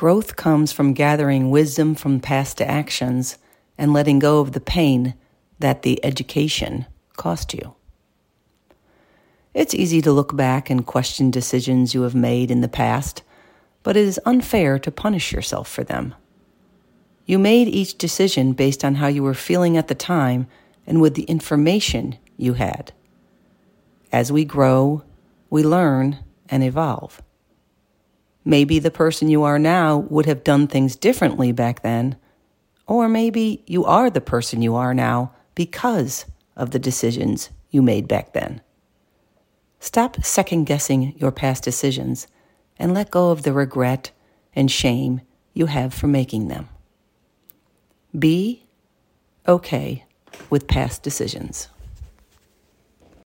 Growth comes from gathering wisdom from past actions and letting go of the pain that the education cost you. It's easy to look back and question decisions you have made in the past, but it is unfair to punish yourself for them. You made each decision based on how you were feeling at the time and with the information you had. As we grow, we learn and evolve. Maybe the person you are now would have done things differently back then, or maybe you are the person you are now because of the decisions you made back then. Stop second guessing your past decisions and let go of the regret and shame you have for making them. Be okay with past decisions.